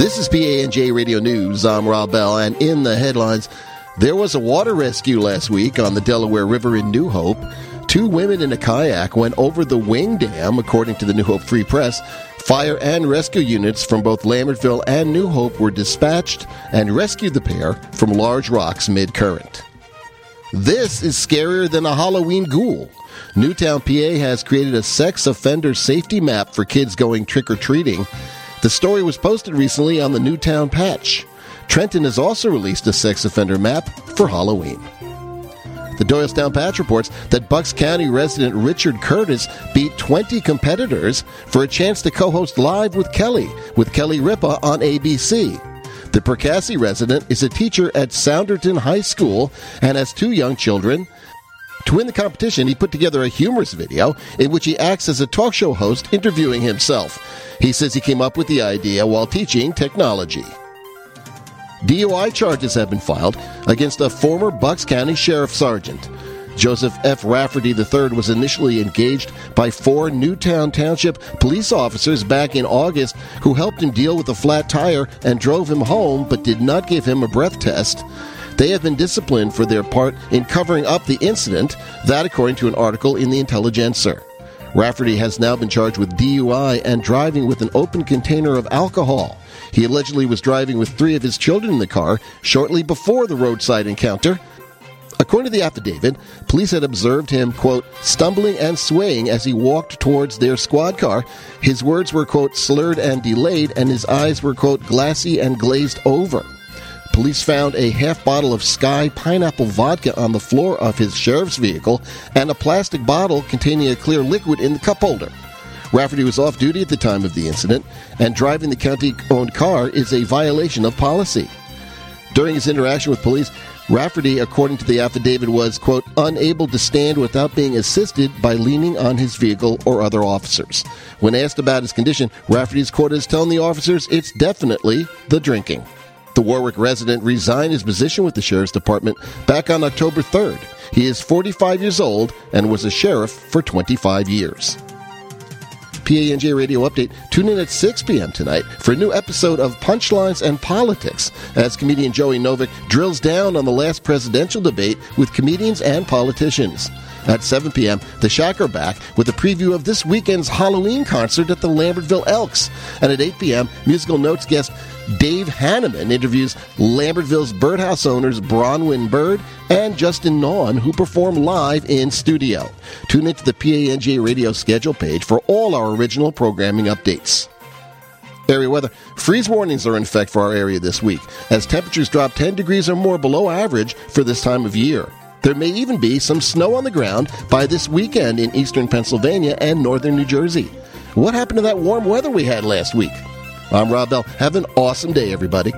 This is PANJ Radio News. I'm Rob Bell, and in the headlines, there was a water rescue last week on the Delaware River in New Hope. Two women in a kayak went over the Wing Dam, according to the New Hope Free Press. Fire and rescue units from both Lambertville and New Hope were dispatched and rescued the pair from large rocks mid current. This is scarier than a Halloween ghoul. Newtown, PA has created a sex offender safety map for kids going trick or treating. The story was posted recently on the Newtown Patch. Trenton has also released a sex offender map for Halloween. The Doylestown Patch reports that Bucks County resident Richard Curtis beat 20 competitors for a chance to co host Live with Kelly with Kelly Ripa on ABC. The Perkasie resident is a teacher at Souderton High School and has two young children. To win the competition, he put together a humorous video in which he acts as a talk show host interviewing himself. He says he came up with the idea while teaching technology. DUI charges have been filed against a former Bucks County Sheriff Sergeant. Joseph F. Rafferty III was initially engaged by four Newtown Township police officers back in August who helped him deal with a flat tire and drove him home but did not give him a breath test. They have been disciplined for their part in covering up the incident, that according to an article in the Intelligencer. Rafferty has now been charged with DUI and driving with an open container of alcohol. He allegedly was driving with three of his children in the car shortly before the roadside encounter. According to the affidavit, police had observed him, quote, stumbling and swaying as he walked towards their squad car. His words were, quote, slurred and delayed, and his eyes were, quote, glassy and glazed over. Police found a half bottle of Skyy pineapple vodka on the floor of his sheriff's vehicle and a plastic bottle containing a clear liquid in the cup holder. Rafferty was off duty at the time of the incident, and driving the county owned car is a violation of policy. During his interaction with police, Rafferty, according to the affidavit, was, quote, unable to stand without being assisted by leaning on his vehicle or other officers. When asked about his condition, Rafferty's quote is telling the officers it's definitely the drinking. The Warwick resident resigned his position with the Sheriff's Department back on October 3rd. He is 45 years old and was a sheriff for 25 years. PANJ Radio Update. Tune in at 6 p.m. tonight for a new episode of Punchlines and Politics as comedian Joey Novick drills down on the last presidential debate with comedians and politicians. At 7 p.m., the Shack are back with a preview of this weekend's Halloween concert at the Lambertville Elks. And at 8 p.m., Musical Notes guest Dave Hanneman interviews Lambertville's birdhouse owners Bronwyn Bird and Justin Nawn, who perform live in studio. Tune into the PANJ radio schedule page for all our original programming updates. Area weather. Freeze warnings are in effect for our area this week, as temperatures drop 10 degrees or more below average for this time of year. There may even be some snow on the ground by this weekend in eastern Pennsylvania and northern New Jersey. What happened to that warm weather we had last week? I'm Rob Bell. Have an awesome day, everybody.